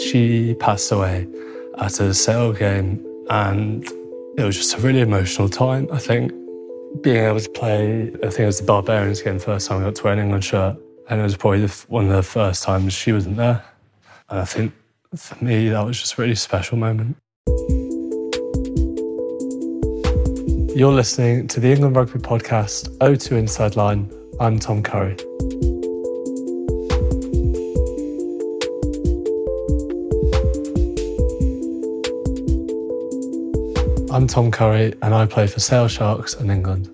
She passed away at a Sale game, and it was just a really emotional time. I think being able to play, I think it was the Barbarians game, first time I got to wear an England shirt, and it was probably one of the first times she wasn't there. And I think for me, that was just a really special moment. You're listening to the England Rugby Podcast, O2 Inside Line. I'm Tom Curry. I'm Tom Curry and I play for Sale Sharks in England.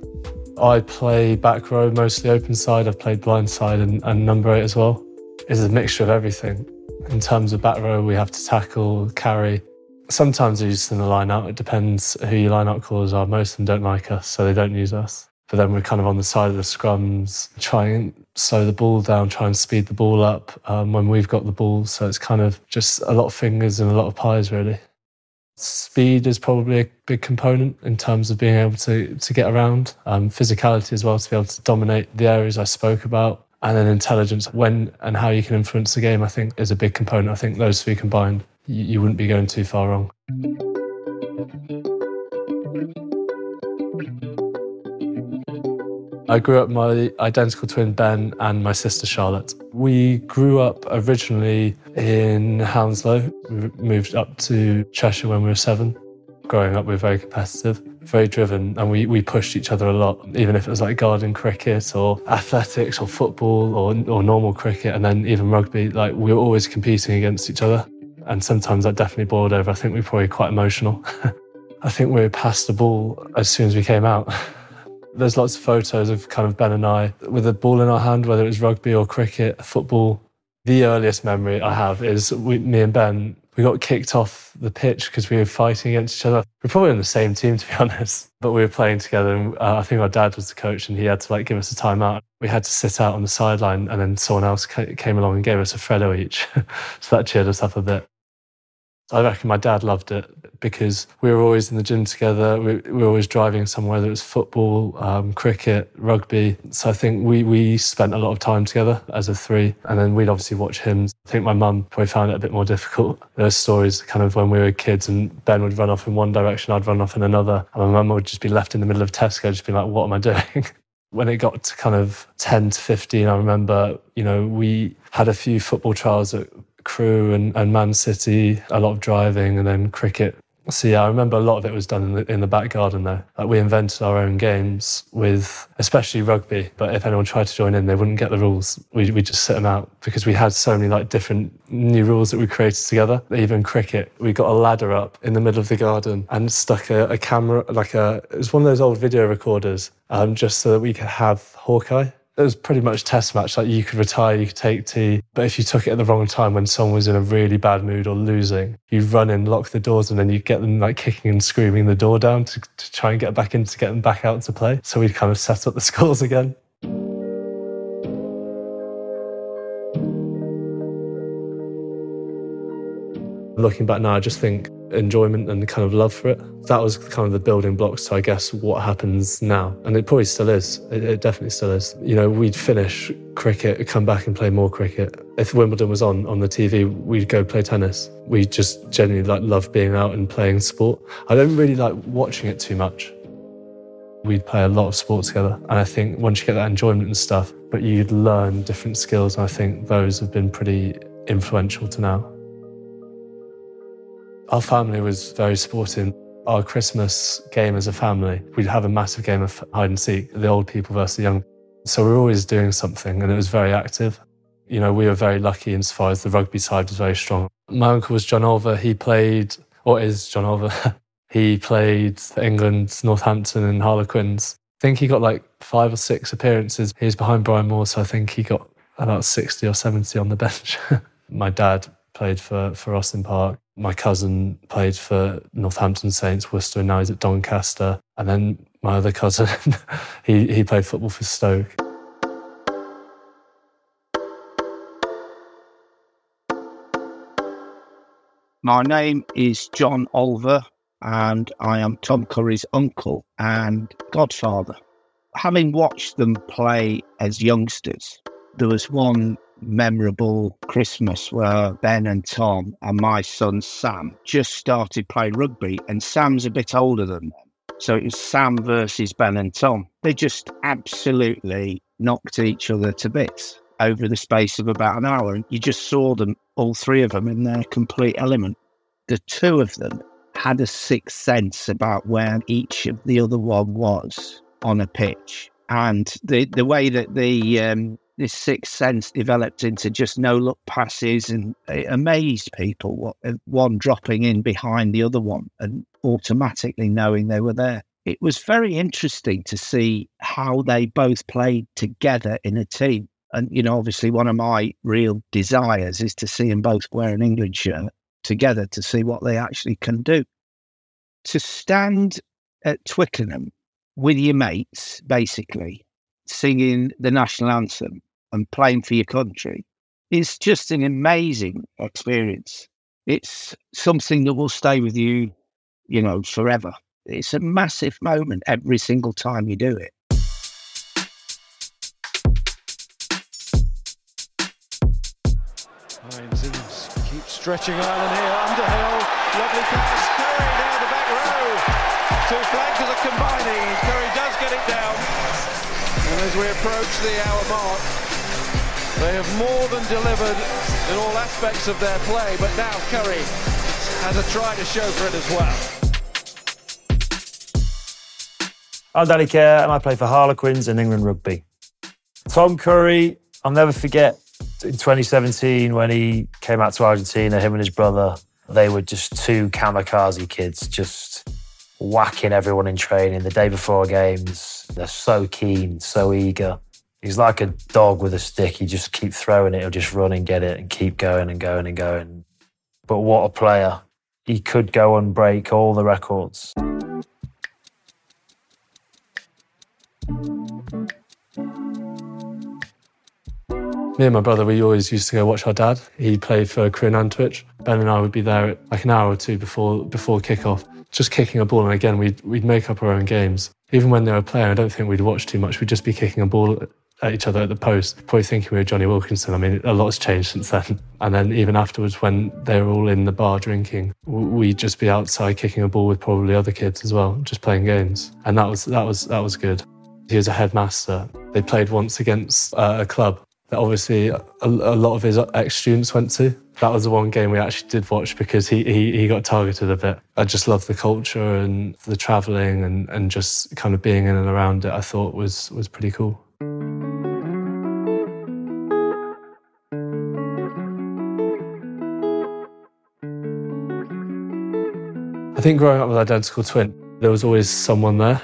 I play back row, mostly open side. I've played blind side and, and number eight as well. It's a mixture of everything. In terms of back row, we have to tackle, carry. Sometimes they're used in the line. It depends who your line callers are. Most of them don't like us, so they don't use us. But then we're kind of on the side of the scrums, trying and slow the ball down, try and speed the ball up um, when we've got the ball. So it's kind of just a lot of fingers and a lot of pies, really. Speed is probably a big component in terms of being able to, to get around. Um, physicality as well, to be able to dominate the areas I spoke about. And then intelligence, when and how you can influence the game, I think is a big component. I think those three combined, you, you wouldn't be going too far wrong. I grew up my identical twin Ben and my sister Charlotte. We grew up originally in Hounslow. We moved up to Cheshire when we were seven. Growing up, we were very competitive, very driven, and we, we pushed each other a lot, even if it was like garden cricket or athletics or football or, or normal cricket, and then even rugby. Like we were always competing against each other. And sometimes that definitely boiled over. I think we were probably quite emotional. I think we passed the ball as soon as we came out. There's lots of photos of kind of Ben and I with a ball in our hand, whether it's rugby or cricket, football. The earliest memory I have is we, me and Ben, we got kicked off the pitch because we were fighting against each other. We are probably on the same team, to be honest, but we were playing together. And uh, I think our dad was the coach and he had to like give us a timeout. We had to sit out on the sideline and then someone else came along and gave us a Freddo each. so that cheered us up a bit. I reckon my dad loved it because we were always in the gym together. We, we were always driving somewhere, whether it was football, um, cricket, rugby. So I think we, we spent a lot of time together as a three. And then we'd obviously watch him. I think my mum probably found it a bit more difficult. There were stories kind of when we were kids and Ben would run off in one direction, I'd run off in another. And my mum would just be left in the middle of Tesco, just be like, what am I doing? when it got to kind of 10 to 15, I remember, you know, we had a few football trials at Crewe and, and Man City, a lot of driving and then cricket. So yeah, I remember a lot of it was done in the, in the back garden there. Like we invented our own games with, especially rugby. But if anyone tried to join in, they wouldn't get the rules. We we just sit them out because we had so many like different new rules that we created together. Even cricket, we got a ladder up in the middle of the garden and stuck a, a camera, like a it was one of those old video recorders, um, just so that we could have Hawkeye it was pretty much test match. Like you could retire, you could take tea, but if you took it at the wrong time when someone was in a really bad mood or losing, you'd run in, lock the doors, and then you'd get them like kicking and screaming the door down to, to try and get back in to get them back out to play. So we'd kind of set up the scores again. Looking back now, I just think enjoyment and kind of love for it. That was kind of the building blocks to, I guess, what happens now. And it probably still is. It, it, definitely still is. You know, we'd finish cricket, come back and play more cricket. If Wimbledon was on on the TV, we'd go play tennis. We just genuinely like love being out and playing sport. I don't really like watching it too much. We'd play a lot of sport together. And I think once you get that enjoyment and stuff, but you'd learn different skills. And I think those have been pretty influential to now. Our family was very sporting. Our Christmas game as a family, we'd have a massive game of hide and seek, the old people versus the young. So we were always doing something and it was very active. You know, we were very lucky insofar as the rugby side was very strong. My uncle was John Olver. He played, or is John Olver. he played for England, Northampton and Harlequins. I think he got like five or six appearances. He was behind Brian Moore, so I think he got about 60 or 70 on the bench. My dad played for, for Austin Park. My cousin played for Northampton Saints, Worcester, and now he's at Doncaster. And then my other cousin, he, he played football for Stoke. My name is John Olver, and I am Tom Curry's uncle and godfather. Having watched them play as youngsters, there was one memorable Christmas where Ben and Tom and my son Sam just started playing rugby, and Sam's a bit older than them. So it was Sam versus Ben and Tom. They just absolutely knocked each other to bits over the space of about an hour. And you just saw them, all three of them, in their complete element. The two of them had a sixth sense about where each of the other one was on a pitch. And the, the way that the um, this sixth sense developed into just no look passes and it amazed people what uh, one dropping in behind the other one and automatically knowing they were there. It was very interesting to see how they both played together in a team. And you know obviously one of my real desires is to see them both wear an england shirt together to see what they actually can do. To stand at twickenham with your mates basically singing the national anthem and playing for your country is just an amazing experience. It's something that will stay with you, you know, forever. It's a massive moment every single time you do it. Hines keeps stretching Ireland here. Underhill, lovely pass. Curry down the back row. Two flankers are combining. Curry does get it down. And as we approach the hour mark, they have more than delivered in all aspects of their play, but now Curry has a try to show for it as well. I'm Danny Care and I play for Harlequins in England Rugby. Tom Curry, I'll never forget in 2017 when he came out to Argentina, him and his brother, they were just two kamikaze kids, just whacking everyone in training the day before games. They're so keen, so eager. He's like a dog with a stick. He just keep throwing it, he'll just run and get it and keep going and going and going. But what a player. He could go and break all the records. Me and my brother, we always used to go watch our dad. He played for Crewe and Nantwich. Ben and I would be there like an hour or two before before kickoff, just kicking a ball. And again, we'd, we'd make up our own games. Even when they were playing, I don't think we'd watch too much. We'd just be kicking a ball at each other at the post, probably thinking we were Jonny Wilkinson. I mean, a lot's changed since then. And then even afterwards, when they were all in the bar drinking, we'd just be outside kicking a ball with probably other kids as well, just playing games. And that was that was that was good. He was a headmaster. They played once against uh, a club that obviously a, a lot of his ex students went to. That was the one game we actually did watch because he, he, he got targeted a bit. I just loved the culture and the travelling and, and just kind of being in and around it. I thought was was pretty cool. I think growing up with identical twin, there was always someone there.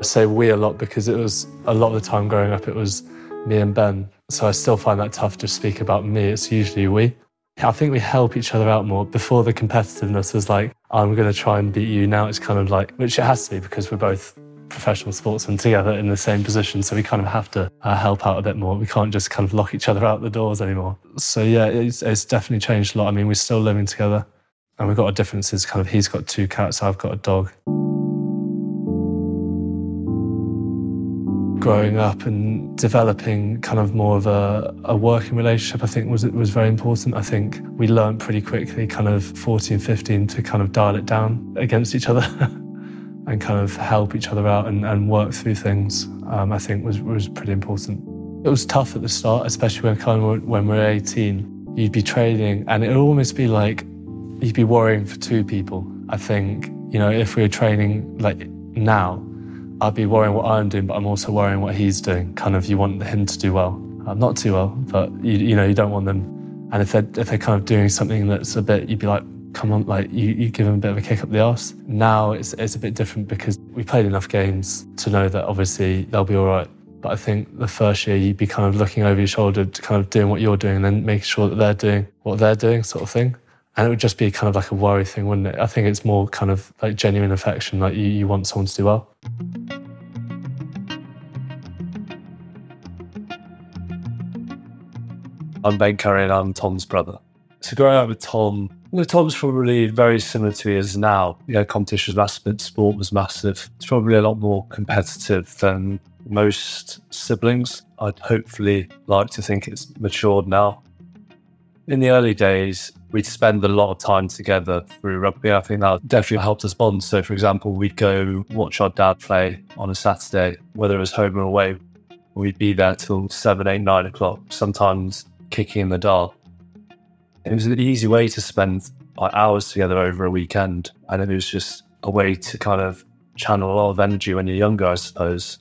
I say we a lot because it was a lot of the time growing up, it was me and Ben. So I still find that tough to speak about me. It's usually we. I think we help each other out more. Before the competitiveness was like, I'm going to try and beat you. Now it's kind of like, which it has to be because we're both professional sportsmen together in the same position. So we kind of have to uh, help out a bit more. We can't just kind of lock each other out the doors anymore. So yeah, it's, it's definitely changed a lot. I mean, we're still living together and we've got our differences. Kind of, he's got two cats, I've got a dog. Growing up and developing kind of more of a, a working relationship, I think was was very important. I think we learned pretty quickly, kind of 14, 15, to kind of dial it down against each other and kind of help each other out and, and work through things. Um, I think was was pretty important. It was tough at the start, especially when kind of when we we're 18. You'd be trading, and it would almost be like you'd be worrying for two people. I think, you know, if we were training like now, I'd be worrying what I'm doing, but I'm also worrying what he's doing. Kind of, you want him to do well. Uh, not too well, but you, you know, you don't want them. And if they're, if they're kind of doing something that's a bit, you'd be like, come on, like you, you give them a bit of a kick up the arse. Now it's, it's a bit different because we played enough games to know that obviously they'll be all right. But I think the first year you'd be kind of looking over your shoulder to kind of doing what you're doing and then making sure that they're doing what they're doing, sort of thing and it would just be kind of like a worry thing, wouldn't it? I think it's more kind of like genuine affection, like you, you want someone to do well. I'm Ben Curry and I'm Tom's brother. So growing up with Tom The Tom's probably very similar to he is now. You know, competition was massive, sport was massive. It's probably a lot more competitive than most siblings. I'd hopefully like to think it's matured now. In the early days, we'd spend a lot of time together through rugby. I think that definitely helped us bond. So, for example, we'd go watch our dad play on a Saturday, whether it was home or away. We'd be there till seven, eight, nine o'clock, sometimes kicking in the dial. It was an easy way to spend hours together over a weekend. And it was just a way to kind of channel a lot of energy when you're younger, I suppose.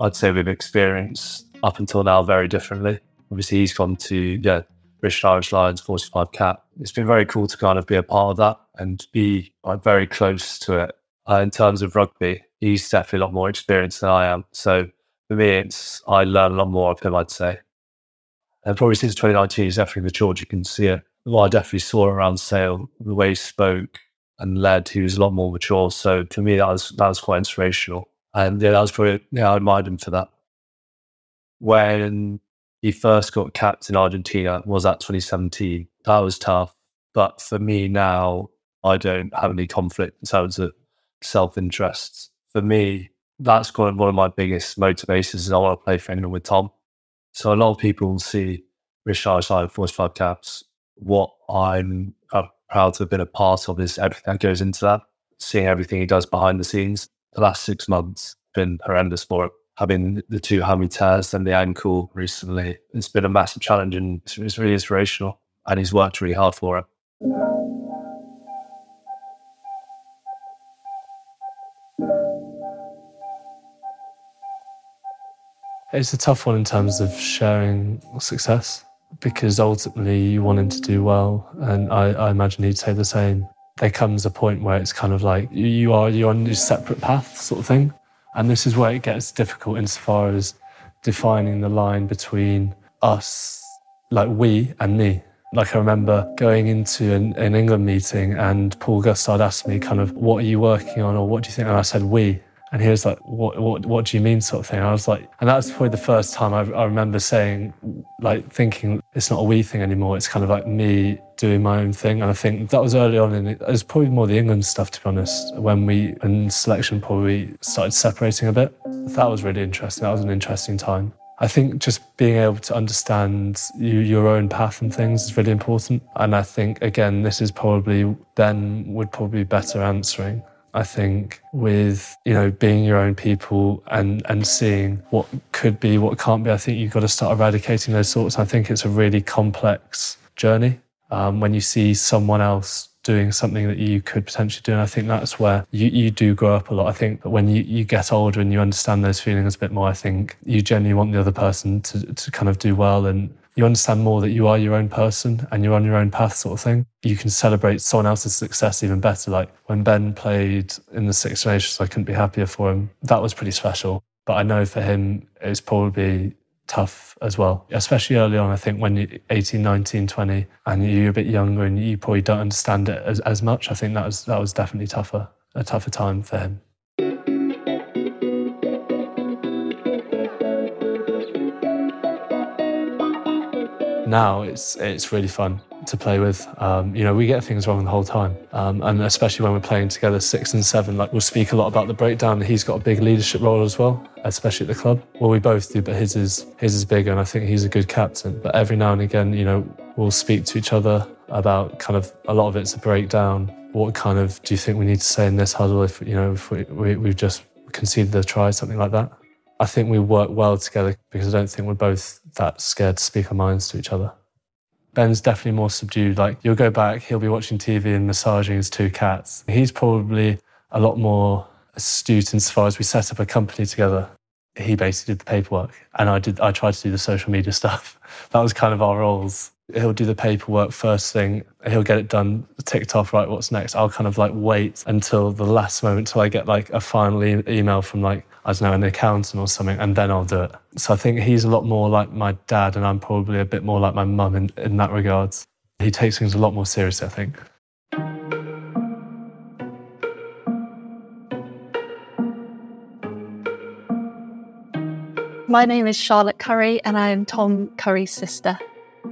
I'd say we've experienced up until now very differently. Obviously, he's gone to, yeah, British Irish Lions 45 cap. It's been very cool to kind of be a part of that and be very close to it. Uh, in terms of rugby, he's definitely a lot more experienced than I am. So for me, it's I learn a lot more of him, I'd say. And probably since 2019, he's definitely matured. You can see it. Well, I definitely saw around Sale, the way he spoke and led, he was a lot more mature. So to me, that was that was quite inspirational. And yeah, that was probably yeah, I admired him for that. When he first got capped in Argentina was at 2017. That was tough. But for me now, I don't have any conflict in terms of self interest. For me, that's kind of one of my biggest motivations is I want to play for England with Tom. So a lot of people will see Richard Side 45 caps. What I'm proud to have been a part of is everything that goes into that, seeing everything he does behind the scenes. The last six months been horrendous for him having the two hammy tears and the ankle recently. It's been a massive challenge and it's, it's really inspirational. And he's worked really hard for it. It's a tough one in terms of sharing success because ultimately you want him to do well. And I, I imagine he'd say the same. There comes a point where it's kind of like you are you're on your separate path sort of thing. And this is where it gets difficult insofar as defining the line between us, like we, and me. Like I remember going into an, an England meeting and Paul Gustard asked me kind of, what are you working on or what do you think? And I said, we. And he was like, what, what, what do you mean sort of thing? I was like, and that was probably the first time I, I remember saying, like thinking it's not a we thing anymore. It's kind of like me doing my own thing. And I think that was early on in it. Was probably more the England stuff, to be honest, when we, in selection probably started separating a bit. That was really interesting. That was an interesting time. I think just being able to understand you, your own path and things is really important. And I think, again, this is probably Ben would probably be better answering. I think with you know being your own people and and seeing what could be, what can't be, I think you've got to start eradicating those thoughts. I think it's a really complex journey um, when you see someone else doing something that you could potentially do. And I think that's where you, you do grow up a lot. I think that when you, you get older and you understand those feelings a bit more, I think you genuinely want the other person to, to kind of do well and you understand more that you are your own person and you're on your own path, sort of thing. You can celebrate someone else's success even better. Like when Ben played in the Six Nations, I couldn't be happier for him. That was pretty special. But I know for him, it's probably tough as well, especially early on. I think when you're 18, 19, 20, and you're a bit younger and you probably don't understand it as, as much. I think that was that was definitely tougher, a tougher time for him. Now it's it's really fun to play with. Um, you know, we get things wrong the whole time, um, and especially when we're playing together, six and seven. Like we'll speak a lot about the breakdown. He's got a big leadership role as well, especially at the club. Well, we both do, but his is his is bigger, and I think he's a good captain. But every now and again, you know, we'll speak to each other about kind of a lot of it's a breakdown. What kind of do you think we need to say in this huddle if you know if we, we we've just conceded a try, something like that? I think we work well together because I don't think we're both that scared to speak our minds to each other. Ben's definitely more subdued. Like you'll go back, he'll be watching TV and massaging his two cats. He's probably a lot more astute insofar as we set up a company together. He basically did the paperwork and I did I tried to do the social media stuff. That was kind of our roles he'll do the paperwork first thing he'll get it done ticked off right what's next i'll kind of like wait until the last moment till i get like a final e- email from like i don't know an accountant or something and then i'll do it so i think he's a lot more like my dad and i'm probably a bit more like my mum in, in that regards he takes things a lot more seriously i think My name is Charlotte Curry, and I am Tom Curry's sister.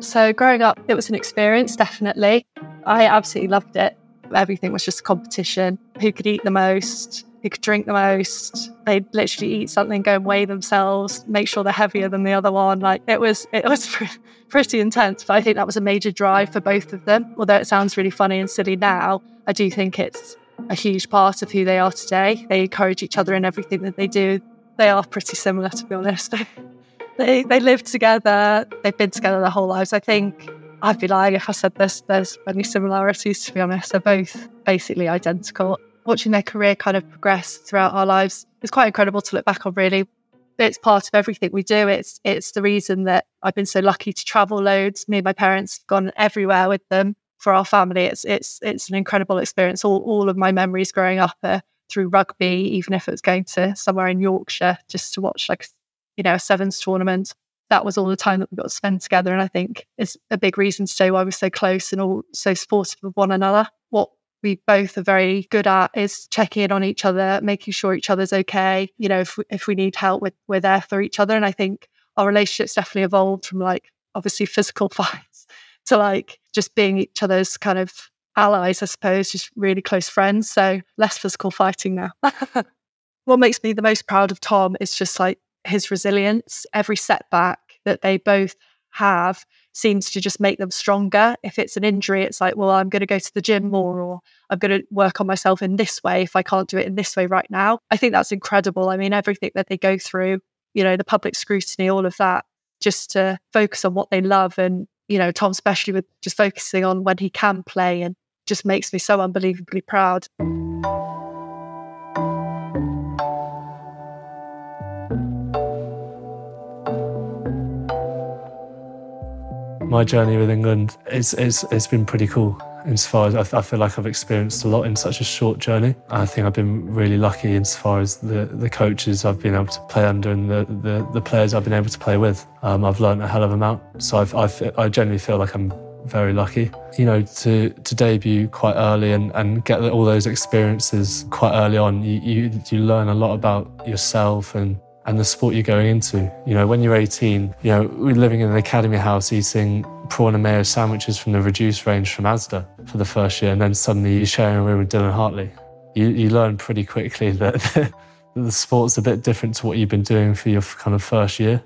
So, growing up, it was an experience, definitely. I absolutely loved it. Everything was just competition. Who could eat the most? Who could drink the most? They'd literally eat something, go and weigh themselves, make sure they're heavier than the other one. Like it was, it was pretty intense. But I think that was a major drive for both of them. Although it sounds really funny and silly now, I do think it's a huge part of who they are today. They encourage each other in everything that they do. They are pretty similar, to be honest. they they live together. They've been together their whole lives. I think I'd be lying if I said this. There's many similarities, to be honest. They're both basically identical. Watching their career kind of progress throughout our lives is quite incredible to look back on, really. It's part of everything we do. It's it's the reason that I've been so lucky to travel loads. Me and my parents have gone everywhere with them for our family. It's it's it's an incredible experience. All all of my memories growing up are through rugby, even if it was going to somewhere in Yorkshire just to watch like you know a sevens tournament that was all the time that we got to spend together. And I think it's a big reason today why we're so close and all so supportive of one another. We both are very good at is checking in on each other, making sure each other's okay. You know, if we, if we need help, we're, we're there for each other. And I think our relationship's definitely evolved from like obviously physical fights to like just being each other's kind of allies, I suppose, just really close friends. So less physical fighting now. what makes me the most proud of Tom is just like his resilience. Every setback that they both have seems to just make them stronger. If it's an injury, it's like, well, I'm going to go to the gym more or I'm going to work on myself in this way if I can't do it in this way right now. I think that's incredible. I mean, everything that they go through, you know, the public scrutiny, all of that, just to focus on what they love. And, you know, Tom, especially with just focusing on when he can play and just makes me so unbelievably proud. My journey with England is it's, it's been pretty cool as far as I, I, feel like I've experienced a lot in such a short journey. I think I've been really lucky as far as the, the coaches I've been able to play under and the, the, the players I've been able to play with. Um, I've learned a hell of a amount. So I've, I've, I generally feel like I'm very lucky. You know, to, to debut quite early and, and get all those experiences quite early on, you, you, you learn a lot about yourself and and the sport you're going into. You know, when you're 18, you know, we're living in an academy house eating prawn and mayo sandwiches from the reduced range from Asda for the first year, and then suddenly you're sharing a room with Dylan Hartley. You, you learn pretty quickly that the sport's a bit different to what you've been doing for your kind of first year.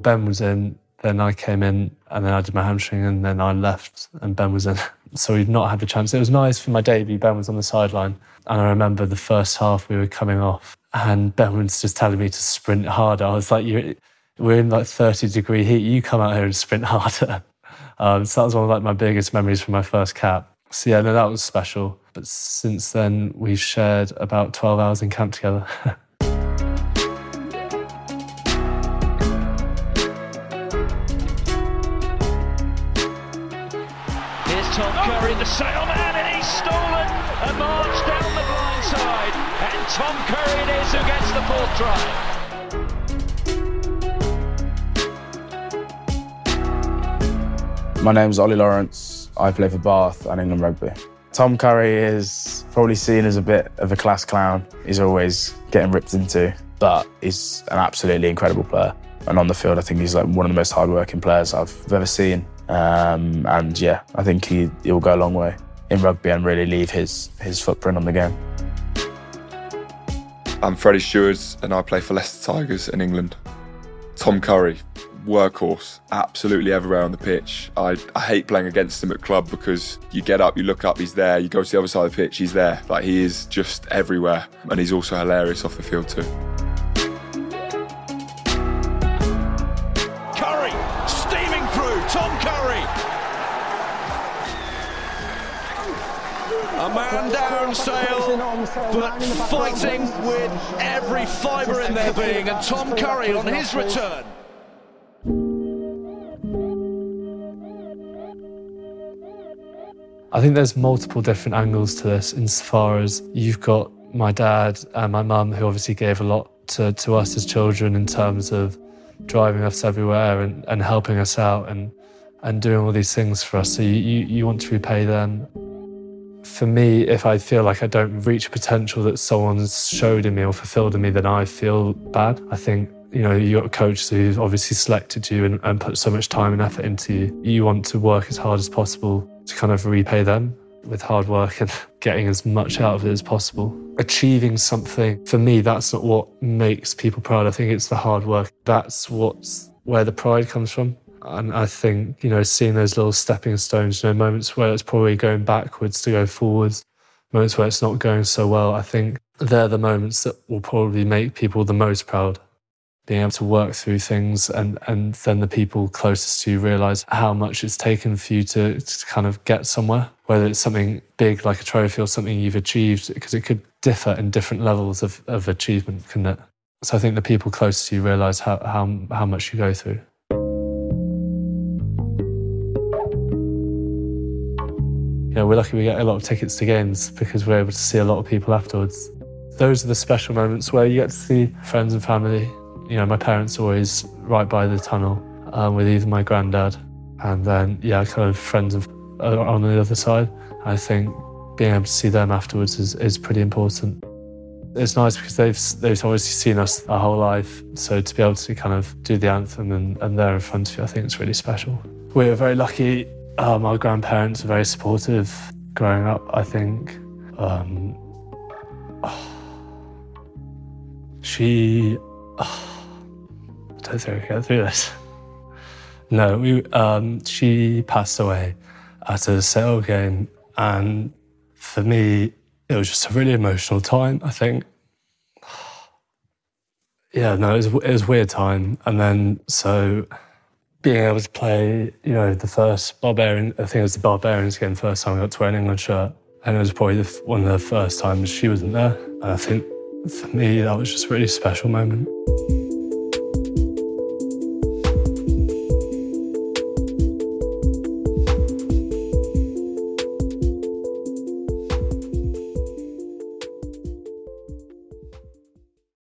Ben was in, then I came in, and then I did my hamstring, and then I left, and Ben was in. So we'd not had the chance. It was nice for my debut. Ben was on the sideline, and I remember the first half we were coming off, and Ben was just telling me to sprint harder. I was like, "You're, we're in like 30 degree heat. You come out here and sprint harder." Um, so that was one of like my biggest memories from my first cap. So yeah, no, that was special. But since then, we've shared about 12 hours in camp together. Here's Tom Curry, the and he's stolen Tom Curry it is who gets the fourth try. My name's Ollie Lawrence. I play for Bath and England Rugby. Tom Curry is probably seen as a bit of a class clown. He's always getting ripped into, but he's an absolutely incredible player. And on the field, I think he's like one of the most hardworking players I've ever seen. Um, and yeah, I think he, he'll go a long way in rugby and really leave his, his footprint on the game. I'm Freddie Steward and I play for Leicester Tigers in England. Tom Curry, workhorse, absolutely everywhere on the pitch. I, I hate playing against him at club because you get up, you look up, he's there. You go to the other side of the pitch, he's there. Like he is just everywhere, and he's also hilarious off the field too. Curry steaming through. Tom Curry. A man down, Sale, but fighting with every fibre in their being. And Tom Curry on his return. I think there's multiple different angles to this insofar as you've got my dad and my mum who obviously gave a lot to, to us as children in terms of driving us everywhere and, and helping us out and and doing all these things for us. So you, you, you want to repay them. For me, if I feel like I don't reach potential that someone's showed in me or fulfilled in me, then I feel bad. I think you know, you got coaches who've obviously selected you and, and put so much time and effort into you. You want to work as hard as possible to kind of repay them with hard work and getting as much out of it as possible. Achieving something, for me, that's not what makes people proud. I think it's the hard work. That's what's where the pride comes from. And I think, you know, seeing those little stepping stones, you know, moments where it's probably going backwards to go forwards, moments where it's not going so well, I think they're the moments that will probably make people the most proud. Being able to work through things and and then the people closest to you realize how much it's taken for you to, to kind of get somewhere whether it's something big like a trophy or something you've achieved because it could differ in different levels of, of achievement couldn't it? So i think the people closest to you realize how, how, how much you go through you know, we're lucky we get a lot of tickets to games because we're able to see a lot of people afterwards. Those are the special moments where you get to see friends and family you know, my parents are always right by the tunnel um, with either my granddad and then, yeah, kind of friends of, uh, on the other side. I think being able to see them afterwards is, is pretty important. It's nice because they've they've obviously seen us our whole life, so to be able to kind of do the anthem and, and they're in front of you, I think it's really special. We're very lucky. Um, our grandparents were very supportive growing up. I think um, she. I don't think I can get through this. No, we, um, she passed away at a Sale game, and for me, it was just a really emotional time. I think. Yeah, no, it was, it was a weird time, and then so being able to play, you know, the first Barbarian, I think it was the Barbarians game, first time I got to wear an England shirt, and it was probably the, one of the first times she wasn't there. And I think for me, that was just a really special moment.